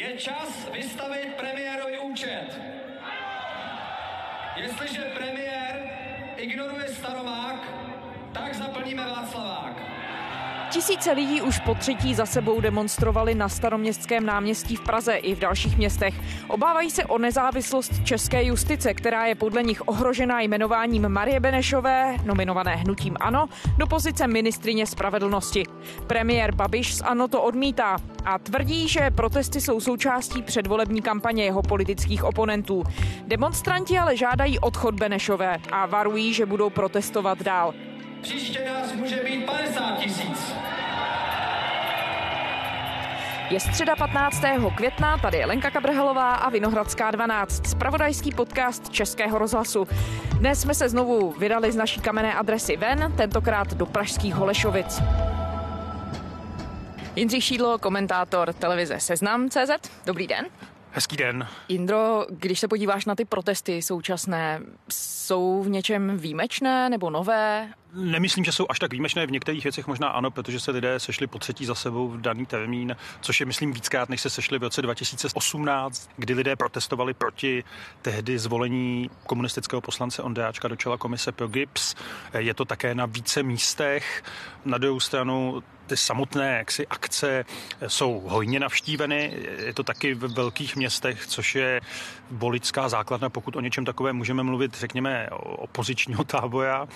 Je čas vystavit premiérovi účet. Jestliže premiér ignoruje Staromák, tak zaplníme Václavák. Tisíce lidí už po třetí za sebou demonstrovali na staroměstském náměstí v Praze i v dalších městech. Obávají se o nezávislost české justice, která je podle nich ohrožená jmenováním Marie Benešové, nominované hnutím ANO, do pozice ministrině spravedlnosti. Premiér Babiš z ANO to odmítá a tvrdí, že protesty jsou součástí předvolební kampaně jeho politických oponentů. Demonstranti ale žádají odchod Benešové a varují, že budou protestovat dál. Příště nás může být 50 tisíc. Je středa 15. května, tady je Lenka Kabrhelová a Vinohradská 12, spravodajský podcast Českého rozhlasu. Dnes jsme se znovu vydali z naší kamenné adresy ven, tentokrát do pražských Holešovic. Jindřich Šídlo, komentátor televize Seznam.cz. Dobrý den. Hezký den. Indro, když se podíváš na ty protesty současné, jsou v něčem výjimečné nebo nové? Nemyslím, že jsou až tak výjimečné. V některých věcech možná ano, protože se lidé sešli po třetí za sebou v daný termín, což je, myslím, víckrát, než se sešli v roce 2018, kdy lidé protestovali proti tehdy zvolení komunistického poslance Ondráčka do čela komise pro GIPS. Je to také na více místech. Na druhou stranu ty samotné jaksi, akce jsou hojně navštíveny. Je to taky ve velkých městech, což je bolická základna, pokud o něčem takovém můžeme mluvit, řekněme, opozičního tábora,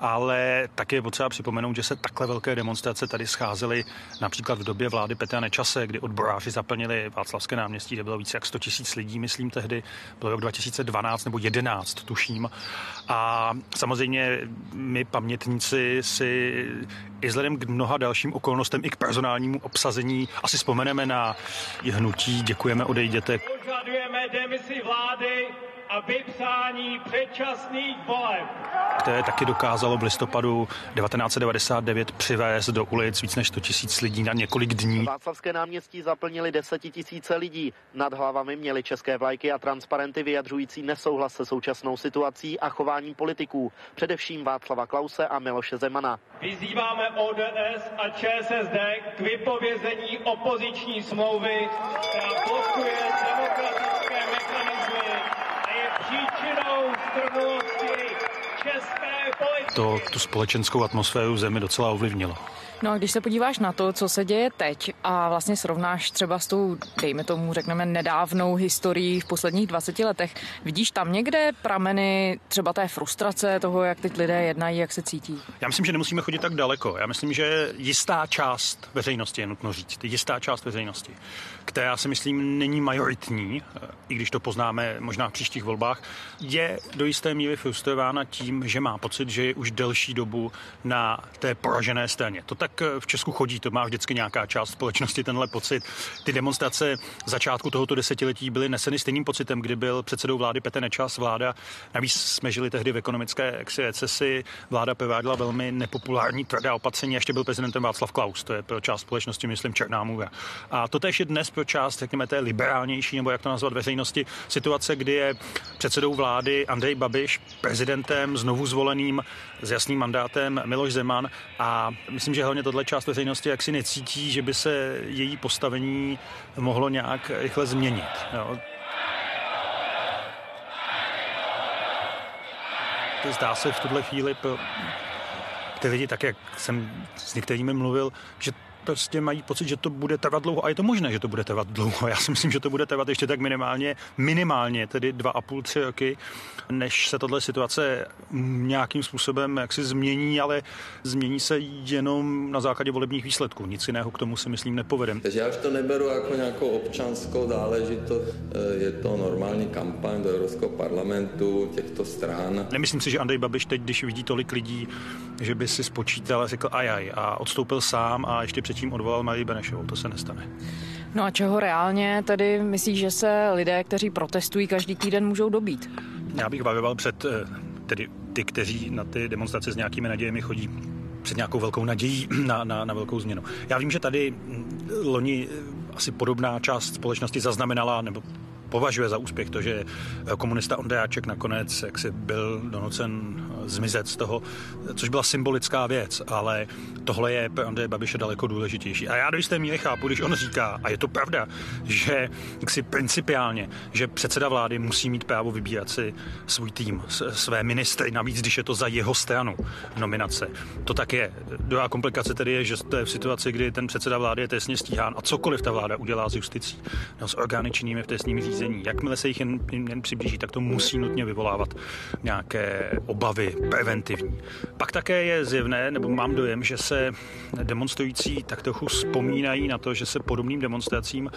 ale také je potřeba připomenout, že se takhle velké demonstrace tady scházely například v době vlády Petra Nečase, kdy odboráři zaplnili Václavské náměstí, kde bylo více jak 100 tisíc lidí, myslím tehdy, byl rok 2012 nebo 11, tuším. A samozřejmě my pamětníci si i vzhledem k mnoha dalším okolnostem i k personálnímu obsazení asi vzpomeneme na hnutí Děkujeme, odejděte. Požadujeme demisi vlády a vypsání předčasných voleb. Které taky dokázalo v listopadu 1999 přivést do ulic víc než 100 tisíc lidí na několik dní. Václavské náměstí zaplnili desetitisíce lidí. Nad hlavami měli české vlajky a transparenty vyjadřující nesouhlas se současnou situací a chováním politiků, především Václava Klause a Miloše Zemana. Vyzýváme ODS a ČSSD k vypovězení opoziční smlouvy, která blokuje demokratické mechanismy a je příčinou strnulosti české politiky. To tu společenskou atmosféru v zemi docela ovlivnilo. No a když se podíváš na to, co se děje teď a vlastně srovnáš třeba s tou, dejme tomu, řekneme, nedávnou historií v posledních 20 letech, vidíš tam někde prameny třeba té frustrace toho, jak teď lidé jednají, jak se cítí? Já myslím, že nemusíme chodit tak daleko. Já myslím, že jistá část veřejnosti je nutno říct, jistá část veřejnosti, která si myslím není majoritní, i když to poznáme možná v příštích volbách, je do jisté míry frustrována tím, že má pocit, že je už delší dobu na té poražené straně. To tak v Česku chodí, to má vždycky nějaká část společnosti tenhle pocit. Ty demonstrace začátku tohoto desetiletí byly neseny stejným pocitem, kdy byl předsedou vlády Petr Nečas, vláda, navíc jsme žili tehdy v ekonomické recesi, vláda prováděla velmi nepopulární tvrdá opatření, ještě byl prezidentem Václav Klaus, to je pro část společnosti, myslím, Černá můra. A to tež je dnes pro část, řekněme, té liberálnější, nebo jak to nazvat veřejnosti, situace, kdy je předsedou vlády Andrej Babiš, prezidentem znovu zvoleným s jasným mandátem Miloš Zeman a myslím, že hlavně tohle část veřejnosti jaksi necítí, že by se její postavení mohlo nějak rychle změnit. Jo. Zdá se v tuhle chvíli pro ty lidi, tak jak jsem s některými mluvil, že prostě mají pocit, že to bude trvat dlouho. A je to možné, že to bude trvat dlouho. Já si myslím, že to bude trvat ještě tak minimálně, minimálně tedy dva a půl, tři roky, než se tato situace nějakým způsobem jaksi změní, ale změní se jenom na základě volebních výsledků. Nic jiného k tomu si myslím nepovedem. Takže já už to neberu jako nějakou občanskou záležitost. Je to normální kampaň do Evropského parlamentu těchto stran. Nemyslím si, že Andrej Babiš teď, když vidí tolik lidí, že by si spočítal a řekl ajaj a odstoupil sám a ještě předtím odvolal Marii Benešovou. To se nestane. No a čeho reálně tedy myslíš, že se lidé, kteří protestují každý týden, můžou dobít? Já bych varoval před tedy ty, kteří na ty demonstrace s nějakými nadějemi chodí před nějakou velkou nadějí na, na, na velkou změnu. Já vím, že tady loni asi podobná část společnosti zaznamenala, nebo považuje za úspěch to, že komunista Ondráček nakonec jak si byl donucen zmizet z toho, což byla symbolická věc, ale tohle je pro Andreje Babiše daleko důležitější. A já do jisté míry chápu, když on říká, a je to pravda, že si principiálně, že předseda vlády musí mít právo vybírat si svůj tým, své ministry, navíc, když je to za jeho stranu nominace. To tak je. Druhá komplikace tedy je, že je v situaci, kdy ten předseda vlády je trestně stíhán a cokoliv ta vláda udělá s justicí, no, s orgány činnými v trestním řízení, jakmile se jich jen, jen přiblíží, tak to musí nutně vyvolávat nějaké obavy preventivní. Pak také je zjevné, nebo mám dojem, že se demonstrující tak trochu vzpomínají na to, že se podobným demonstracím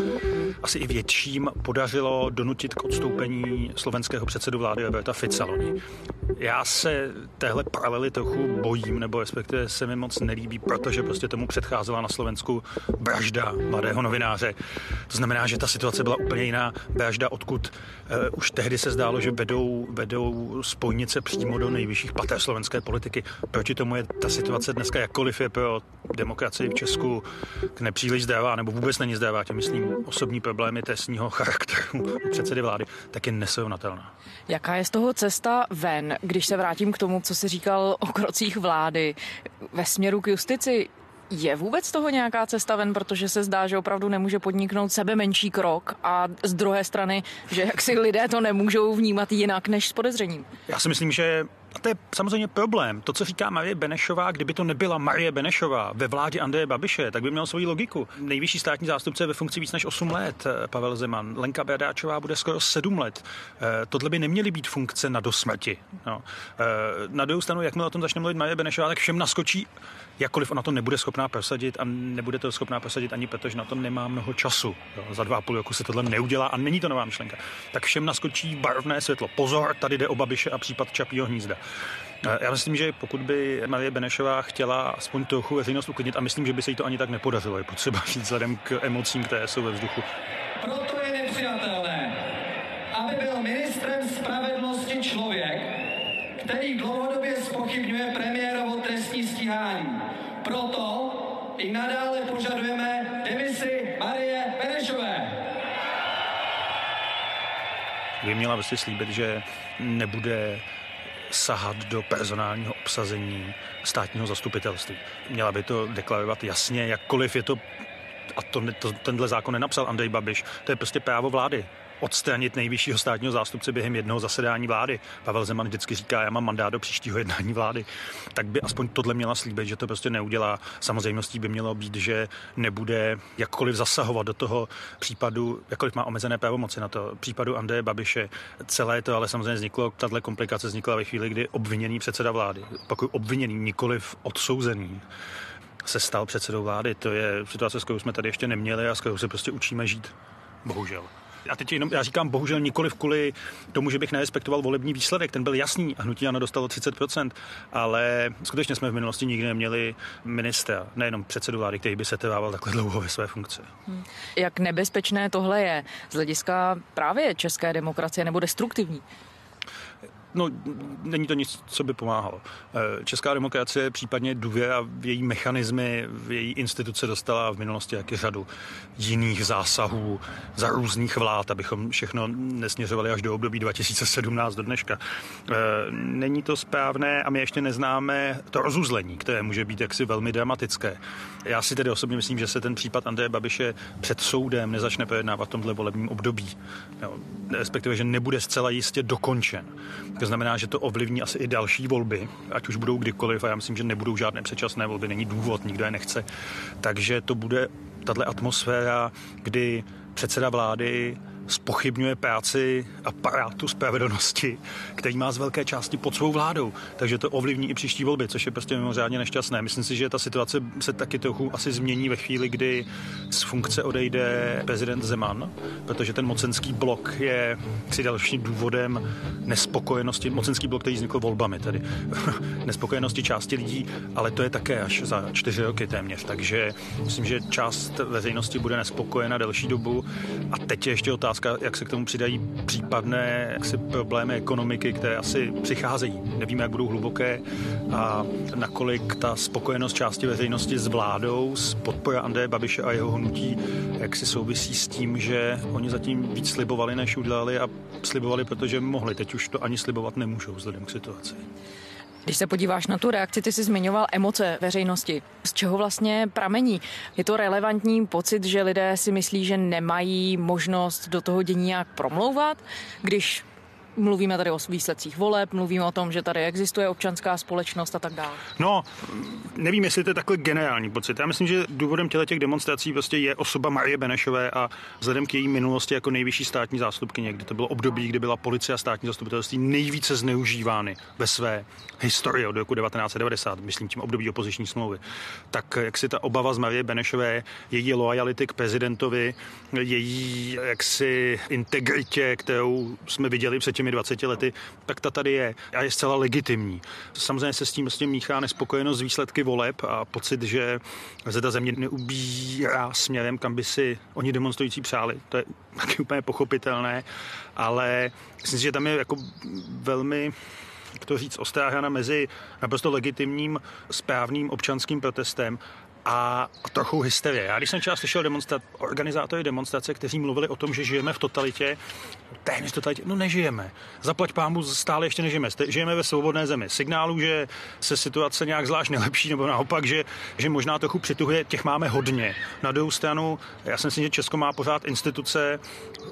asi i větším podařilo donutit k odstoupení slovenského předsedu vlády Roberta Fica Já se téhle paralely trochu bojím, nebo respektive se mi moc nelíbí, protože prostě tomu předcházela na Slovensku vražda mladého novináře. To znamená, že ta situace byla úplně jiná. Vražda, odkud uh, už tehdy se zdálo, že vedou, vedou spojnice přímo do nejvyšších pater slovenské politiky. Proti tomu je ta situace dneska jakkoliv je pro demokracii v Česku nepříliš zdravá, nebo vůbec není zdravá, tě myslím osobní problémy trestního charakteru předsedy vlády, tak je nesrovnatelná. Jaká je z toho cesta ven, když se vrátím k tomu, co si říkal o krocích vlády ve směru k justici? Je vůbec toho nějaká cesta ven, protože se zdá, že opravdu nemůže podniknout sebe menší krok a z druhé strany, že jak si lidé to nemůžou vnímat jinak než s podezřením? Já si myslím, že a to je samozřejmě problém. To, co říká Marie Benešová, kdyby to nebyla Marie Benešová ve vládě Andreje Babiše, tak by měl svoji logiku. Nejvyšší státní zástupce je ve funkci víc než 8 let, eh, Pavel Zeman. Lenka Bradáčová bude skoro 7 let. Eh, tohle by neměly být funkce na dosmrti. No. Eh, na druhou stranu, jakmile o tom začne mluvit Marie Benešová, tak všem naskočí, jakkoliv ona to nebude schopná prosadit a nebude to schopná prosadit ani proto, že na to nemá mnoho času. Jo. Za dva a půl roku se tohle neudělá a není to nová myšlenka. Tak všem naskočí barvné světlo. Pozor, tady jde o Babiše a případ Čapího hnízda. Já myslím, že pokud by Marie Benešová chtěla aspoň trochu veřejnost uklidnit, a myslím, že by se jí to ani tak nepodařilo, je potřeba říct vzhledem k emocím, které jsou ve vzduchu. Proto je nepřijatelné, aby byl ministrem spravedlnosti člověk, který dlouhodobě spochybňuje premiérovo trestní stíhání. Proto i nadále požadujeme demisi Marie Benešové. Vy měla vlastně slíbit, že nebude sahat do personálního obsazení státního zastupitelství. Měla by to deklarovat jasně, jakkoliv je to a to, to, tenhle zákon nenapsal Andrej Babiš, to je prostě právo vlády odstranit nejvyššího státního zástupce během jednoho zasedání vlády. Pavel Zeman vždycky říká, já mám mandát do příštího jednání vlády. Tak by aspoň tohle měla slíbit, že to prostě neudělá. Samozřejmostí by mělo být, že nebude jakkoliv zasahovat do toho případu, jakkoliv má omezené pravomoci na to případu Andreje Babiše. Celé to ale samozřejmě vzniklo, tato komplikace vznikla ve chvíli, kdy obviněný předseda vlády, pokud obviněný, nikoliv odsouzený, se stal předsedou vlády. To je situace, s kterou jsme tady ještě neměli a s kterou se prostě učíme žít. Bohužel. A teď jenom, já říkám bohužel nikoli kvůli tomu, že bych nerespektoval volební výsledek, ten byl jasný a hnutí ano dostalo 30%, ale skutečně jsme v minulosti nikdy neměli ministra, nejenom předsedu vlády, který by se trvával takhle dlouho ve své funkci. Hmm. Jak nebezpečné tohle je z hlediska právě české demokracie nebo destruktivní? No, není to nic, co by pomáhalo. Eh, Česká demokracie, případně důvěra v její mechanismy, v její instituce dostala v minulosti jaký řadu jiných zásahů za různých vlád, abychom všechno nesměřovali až do období 2017 do dneška. Eh, není to správné a my ještě neznáme to rozuzlení, které může být jaksi velmi dramatické. Já si tedy osobně myslím, že se ten případ Andreje Babiše před soudem nezačne projednávat v tomhle volebním období. respektive, že nebude zcela jistě dokončen. To znamená, že to ovlivní asi i další volby, ať už budou kdykoliv, a já myslím, že nebudou žádné předčasné volby, není důvod, nikdo je nechce. Takže to bude tahle atmosféra, kdy předseda vlády spochybňuje práci aparátu spravedlnosti, který má z velké části pod svou vládou. Takže to ovlivní i příští volby, což je prostě mimořádně nešťastné. Myslím si, že ta situace se taky trochu asi změní ve chvíli, kdy z funkce odejde prezident Zeman, protože ten mocenský blok je si dalším důvodem nespokojenosti, mocenský blok, který vznikl volbami tedy, nespokojenosti části lidí, ale to je také až za čtyři roky téměř. Takže myslím, že část veřejnosti bude nespokojena delší dobu a teď je ještě otázka, otázka, jak se k tomu přidají případné jaksi problémy ekonomiky, které asi přicházejí. Nevíme, jak budou hluboké a nakolik ta spokojenost části veřejnosti s vládou, s podpora Andreje Babiše a jeho hnutí, jak si souvisí s tím, že oni zatím víc slibovali, než udělali a slibovali, protože mohli. Teď už to ani slibovat nemůžou vzhledem k situaci. Když se podíváš na tu reakci, ty jsi zmiňoval emoce veřejnosti. Z čeho vlastně pramení? Je to relevantní pocit, že lidé si myslí, že nemají možnost do toho dění nějak promlouvat, když Mluvíme tady o výsledcích voleb, mluvíme o tom, že tady existuje občanská společnost a tak dále. No, nevím, jestli to je takhle generální pocit. Já myslím, že důvodem těle těch demonstrací prostě je osoba Marie Benešové a vzhledem k její minulosti jako nejvyšší státní zástupkyně, kdy to bylo období, kdy byla policie a státní zastupitelství nejvíce zneužívány ve své historii od roku 1990, myslím tím období opoziční smlouvy. Tak jak si ta obava z Marie Benešové, její lojality k prezidentovi, její jaksi integritě, kterou jsme viděli před těmi 20 lety, tak ta tady je a je zcela legitimní. Samozřejmě se s tím, tím míchá nespokojenost z výsledky voleb a pocit, že se ta země neubírá směrem, kam by si oni demonstrující přáli. To je taky úplně pochopitelné, ale myslím že tam je jako velmi jak to říct, ostrá mezi naprosto legitimním správným občanským protestem a trochu hysterie. Já když jsem čas slyšel demonstra- organizátory demonstrace, kteří mluvili o tom, že žijeme v totalitě, téměř totalitě, no nežijeme. Zaplať pámu, stále ještě nežijeme. Žijeme ve svobodné zemi. Signálu, že se situace nějak zvlášť nelepší, nebo naopak, že, že možná trochu přituhuje, těch máme hodně. Na druhou stranu, já si myslím, že Česko má pořád instituce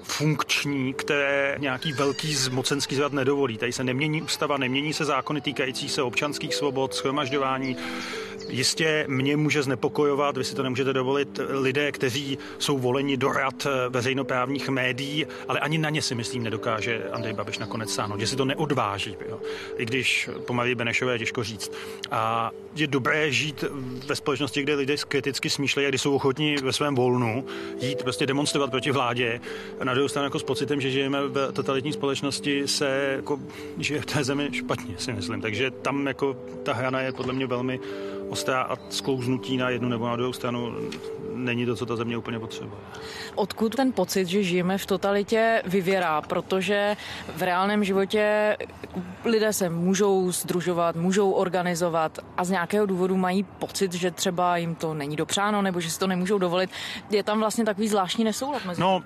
funkční, které nějaký velký mocenský zvrat nedovolí. Tady se nemění ústava, nemění se zákony týkající se občanských svobod, schromažďování. Jistě mě může znepokojovat, vy si to nemůžete dovolit, lidé, kteří jsou voleni do rad veřejnoprávních médií, ale ani na ně si myslím nedokáže Andrej Babiš nakonec sáhnout, že si to neodváží. Jo. I když po Marii Benešové je těžko říct. A je dobré žít ve společnosti, kde lidé kriticky smýšlejí a kdy jsou ochotní ve svém volnu jít prostě demonstrovat proti vládě. Na druhou stranu jako s pocitem, že žijeme v totalitní společnosti, se jako žije v té zemi špatně, si myslím. Takže tam jako ta hrana je podle mě velmi ostrá a sklouznutí na jednu nebo na druhou stranu není to, co ta země úplně potřebuje. Odkud ten pocit, že žijeme v totalitě, vyvěrá? Protože v reálném životě lidé se můžou združovat, můžou organizovat a z nějakého důvodu mají pocit, že třeba jim to není dopřáno nebo že si to nemůžou dovolit. Je tam vlastně takový zvláštní nesoulad mezi No,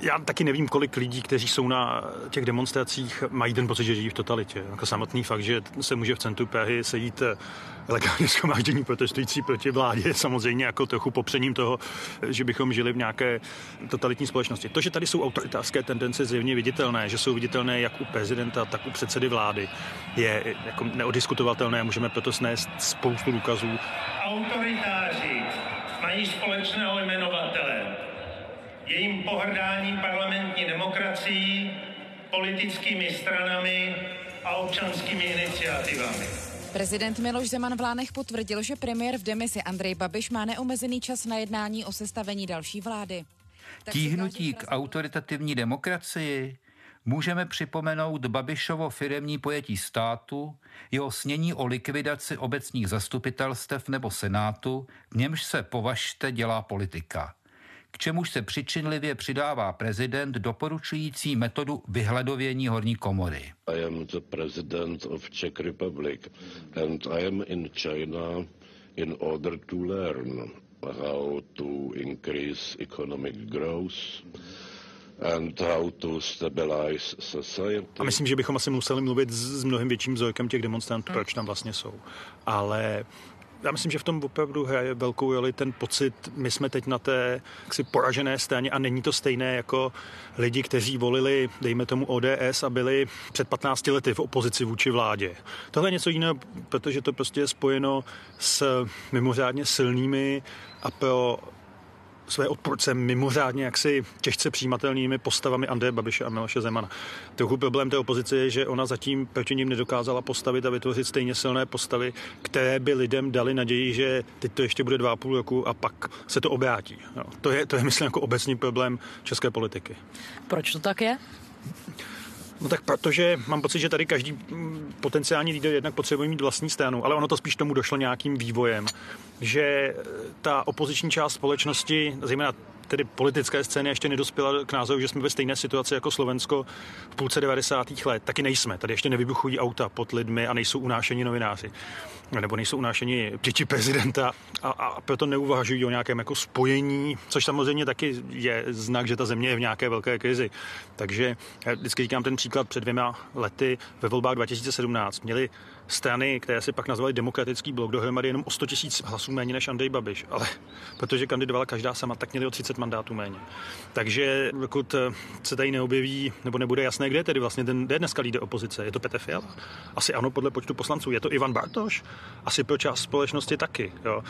já taky nevím, kolik lidí, kteří jsou na těch demonstracích, mají ten pocit, že žijí v totalitě. Jako samotný fakt, že se může v centru Prahy sejít eh, legálně schromáždění protestující proti vládě, samozřejmě jako trochu popřením toho, že bychom žili v nějaké totalitní společnosti. To, že tady jsou autoritářské tendence zjevně viditelné, že jsou viditelné jak u prezidenta, tak u předsedy vlády, je jako neodiskutovatelné. Můžeme proto snést spoustu důkazů. Autoritáři mají společného jmenovatele jejím pohrdáním parlamentní demokracií, politickými stranami a občanskými iniciativami. Prezident Miloš Zeman v Lánech potvrdil, že premiér v demisi Andrej Babiš má neomezený čas na jednání o sestavení další vlády. Tíhnutí k autoritativní demokracii můžeme připomenout Babišovo firemní pojetí státu, jeho snění o likvidaci obecních zastupitelstev nebo senátu, v němž se považte dělá politika k čemuž se přičinlivě přidává prezident doporučující metodu vyhledovění horní komory. I am the president of Czech Republic and I am in China in order to learn how to increase economic growth and how to stabilize society. A myslím, že bychom asi museli mluvit s mnohem větším vzorkem těch demonstrantů, proč tam vlastně jsou. Ale já myslím, že v tom opravdu hraje velkou roli ten pocit, my jsme teď na té jaksi poražené straně a není to stejné jako lidi, kteří volili, dejme tomu ODS a byli před 15 lety v opozici vůči vládě. Tohle je něco jiného, protože to prostě je spojeno s mimořádně silnými a pro své odporce mimořádně jaksi těžce přijímatelnými postavami Andreje Babiše a Miloše Zemana. Trochu problém té opozice je, že ona zatím proti ním nedokázala postavit a vytvořit stejně silné postavy, které by lidem dali naději, že teď to ještě bude dva a půl roku a pak se to obrátí. No, to, je, to je, myslím, jako obecný problém české politiky. Proč to tak je? No tak protože mám pocit, že tady každý mm, potenciální lídr jednak potřebuje mít vlastní stranu, ale ono to spíš tomu došlo nějakým vývojem, že ta opoziční část společnosti, zejména tedy politické scény ještě nedospěla k názoru, že jsme ve stejné situaci jako Slovensko v půlce 90. let. Taky nejsme. Tady ještě nevybuchují auta pod lidmi a nejsou unášeni novináři nebo nejsou unášeni děti prezidenta a, a proto neuvažují o nějakém jako spojení, což samozřejmě taky je znak, že ta země je v nějaké velké krizi. Takže já vždycky říkám ten příklad před dvěma lety ve volbách 2017 měli strany, které si pak nazvali demokratický blok, dohromady jenom o 100 tisíc hlasů méně než Andrej Babiš, ale protože kandidovala každá sama, tak měli o 30 mandátů méně. Takže pokud se tady neobjeví, nebo nebude jasné, kde je tedy vlastně ten, kde je dneska lídr opozice, je to Petr Fiala? Asi ano, podle počtu poslanců. Je to Ivan Bartoš? Asi pro část společnosti taky, jo.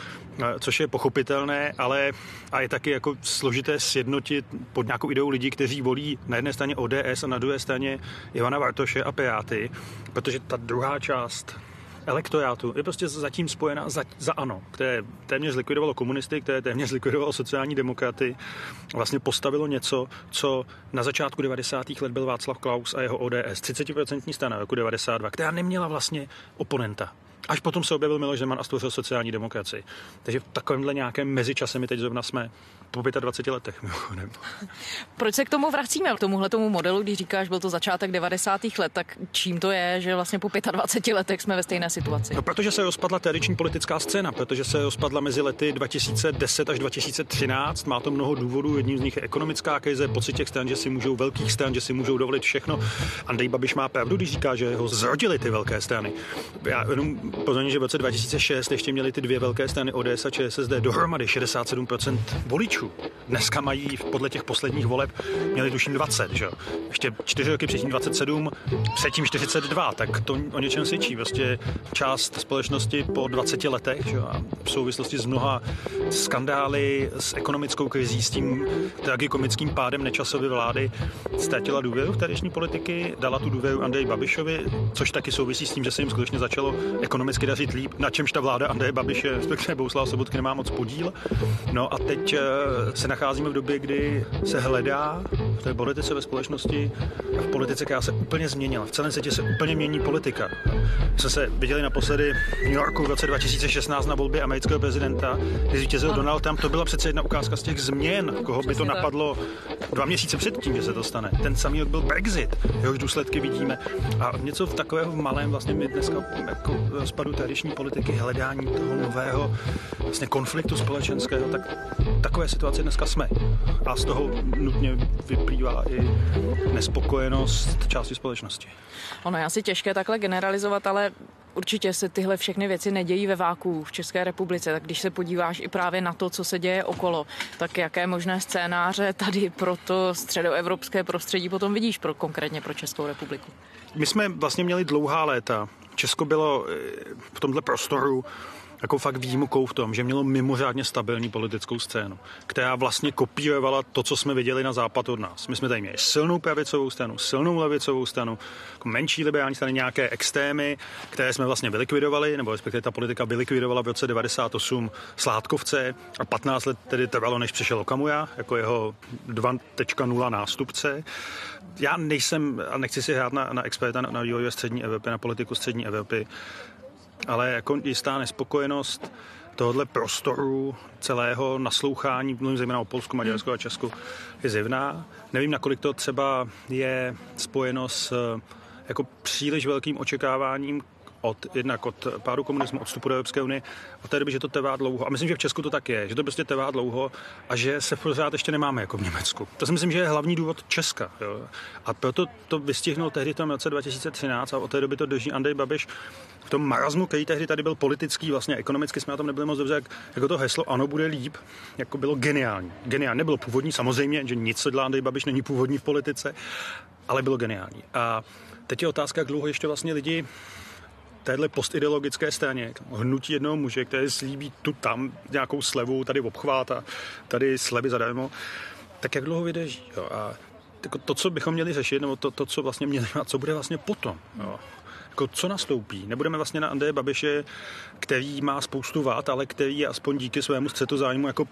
což je pochopitelné, ale a je taky jako složité sjednotit pod nějakou ideou lidí, kteří volí na jedné straně ODS a na druhé straně Ivana Bartoše a Piráty, protože ta druhá část elektorátu je prostě zatím spojena za, za ANO, které téměř zlikvidovalo komunisty, které téměř zlikvidovalo sociální demokraty, vlastně postavilo něco, co na začátku 90. let byl Václav Klaus a jeho ODS, 30% strana roku 92, která neměla vlastně oponenta. Až potom se objevil Miloš Zeman a stvořil sociální demokracii. Takže v takovémhle nějakém mezičase my teď zrovna jsme po 25 letech. Mimochodem. Proč se k tomu vracíme, k tomuhle tomu modelu, když říkáš, byl to začátek 90. let, tak čím to je, že vlastně po 25 letech jsme ve stejné situaci? No, protože se rozpadla tradiční politická scéna, protože se rozpadla mezi lety 2010 až 2013. Má to mnoho důvodů, jedním z nich je ekonomická krize, pocit těch stran, že si můžou velkých stran, že si můžou dovolit všechno. Andrej Babiš má pravdu, když říká, že ho zrodili ty velké strany. Já jenom pozorně, že v roce 2006 ještě měli ty dvě velké strany ODS a ČSSD dohromady 67% voličů. Dneska mají podle těch posledních voleb měli tuším 20, že? Ještě čtyři roky předtím 27, předtím 42, tak to o něčem svědčí. Prostě část společnosti po 20 letech, že? A v souvislosti s mnoha skandály, s ekonomickou krizí, s tím tragikomickým pádem nečasové vlády ztratila důvěru v tehdejší politiky, dala tu důvěru Andrej Babišovi, což taky souvisí s tím, že se jim skutečně začalo ekonomicky dařit líp, na čemž ta vláda Andreje Babiše, respektive Bouslava Sobotky nemá moc podíl. No a teď eh, se nacházíme v době, kdy se hledá v té politice ve společnosti a v politice, která se úplně změnila. V celém světě se úplně mění politika. My jsme se viděli naposledy v New Yorku v roce 2016 na volbě amerického prezidenta, kdy zvítězil Donald Trump. To byla přece jedna ukázka z těch změn, koho by to napadlo dva měsíce předtím, že se to stane. Ten samý rok byl Brexit, jehož důsledky vidíme. A něco v takového v malém vlastně my dneska jako rozpadu tradiční politiky, hledání toho nového vlastně konfliktu společenského, tak takové situaci dneska jsme. A z toho nutně vyplývá i nespokojenost části společnosti. Ono je asi těžké takhle generalizovat, ale Určitě se tyhle všechny věci nedějí ve váku v České republice, tak když se podíváš i právě na to, co se děje okolo, tak jaké možné scénáře tady pro to středoevropské prostředí potom vidíš pro, konkrétně pro Českou republiku? My jsme vlastně měli dlouhá léta. Česko bylo eh, v tomhle prostoru jako fakt výjimkou v tom, že mělo mimořádně stabilní politickou scénu, která vlastně kopírovala to, co jsme viděli na západ od nás. My jsme tady měli silnou pravicovou stranu, silnou levicovou stranu, jako menší liberální strany, nějaké extrémy, které jsme vlastně vylikvidovali, nebo respektive ta politika vylikvidovala v roce 98 Sládkovce a 15 let tedy trvalo, než přišel Okamura jako jeho 2.0 nástupce. Já nejsem, a nechci si hrát na, na experta na, na vývoj střední Evropě, na politiku střední Evropy, ale jako jistá nespokojenost tohohle prostoru celého naslouchání, mluvím zejména o Polsku, Maďarsku a Česku, je zjevná. Nevím, nakolik to třeba je spojeno s jako příliš velkým očekáváním od, jednak od pádu komunismu, od vstupu do Evropské unie, od té doby, že to trvá dlouho. A myslím, že v Česku to tak je, že to prostě trvá dlouho a že se pořád ještě nemáme jako v Německu. To si myslím, že je hlavní důvod Česka. Jo. A proto to vystihnul tehdy v tom roce 2013 a od té doby to drží Andrej Babiš v tom marazmu, který tehdy tady byl politický, vlastně ekonomicky jsme na tom nebyli moc dobře, jak, jako to heslo ano, bude líp, jako bylo geniální. Geniální. Nebylo původní, samozřejmě, že nic, co dělá Andrej Babiš, není původní v politice, ale bylo geniální. A teď je otázka, jak dlouho ještě vlastně lidi téhle postideologické straně, hnutí jednoho muže, který slíbí tu tam nějakou slevu, tady obchvát a tady slevy zadarmo, tak jak dlouho vydrží? Jo? A jako to, co bychom měli řešit, nebo to, to co vlastně měli, a co bude vlastně potom? Jo? Jako co nastoupí? Nebudeme vlastně na Andreje Babiše, který má spoustu vád, ale který je aspoň díky svému střetu zájmu jako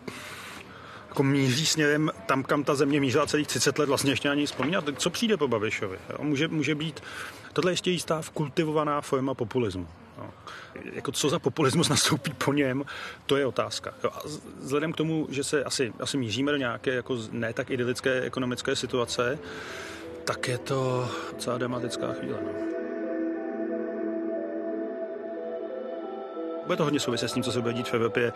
jako míří směrem tam, kam ta země mířila celých 30 let, vlastně ještě ani vzpomínat. Co přijde po Babišovi? Jo? Může, může být tohle ještě jistá kultivovaná forma populismu. No. Jako co za populismus nastoupí po něm, to je otázka. Jo, a vzhledem k tomu, že se asi, asi míříme do nějaké jako ne tak idylické ekonomické situace, tak je to celá dramatická chvíle. No. Bude to hodně souviset s tím, co se bude dít v Evropě.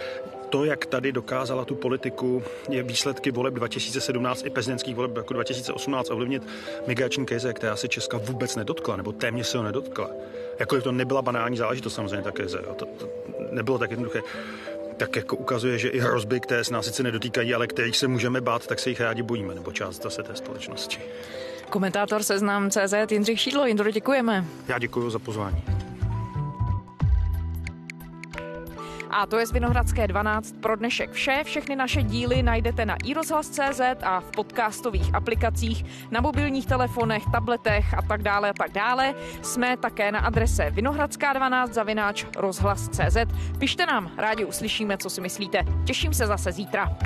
To, jak tady dokázala tu politiku, je výsledky voleb 2017 i prezidentských voleb jako 2018 ovlivnit migrační krize, která se Česka vůbec nedotkla, nebo téměř se ho nedotkla. Jakkoliv to nebyla banální záležitost samozřejmě ta krize. To, to nebylo tak jednoduché tak jako ukazuje, že i hrozby, které se nás sice nedotýkají, ale kterých se můžeme bát, tak se jich rádi bojíme, nebo část zase té společnosti. Komentátor seznam CZ Jindřich Šídlo. Jindro, děkujeme. Já děkuji za pozvání. A to je z Vinohradské 12 pro dnešek vše. Všechny naše díly najdete na iRozhlas.cz a v podcastových aplikacích, na mobilních telefonech, tabletech a tak dále a tak dále. Jsme také na adrese Vinohradská 12 zavináč rozhlas.cz. Pište nám, rádi uslyšíme, co si myslíte. Těším se zase zítra.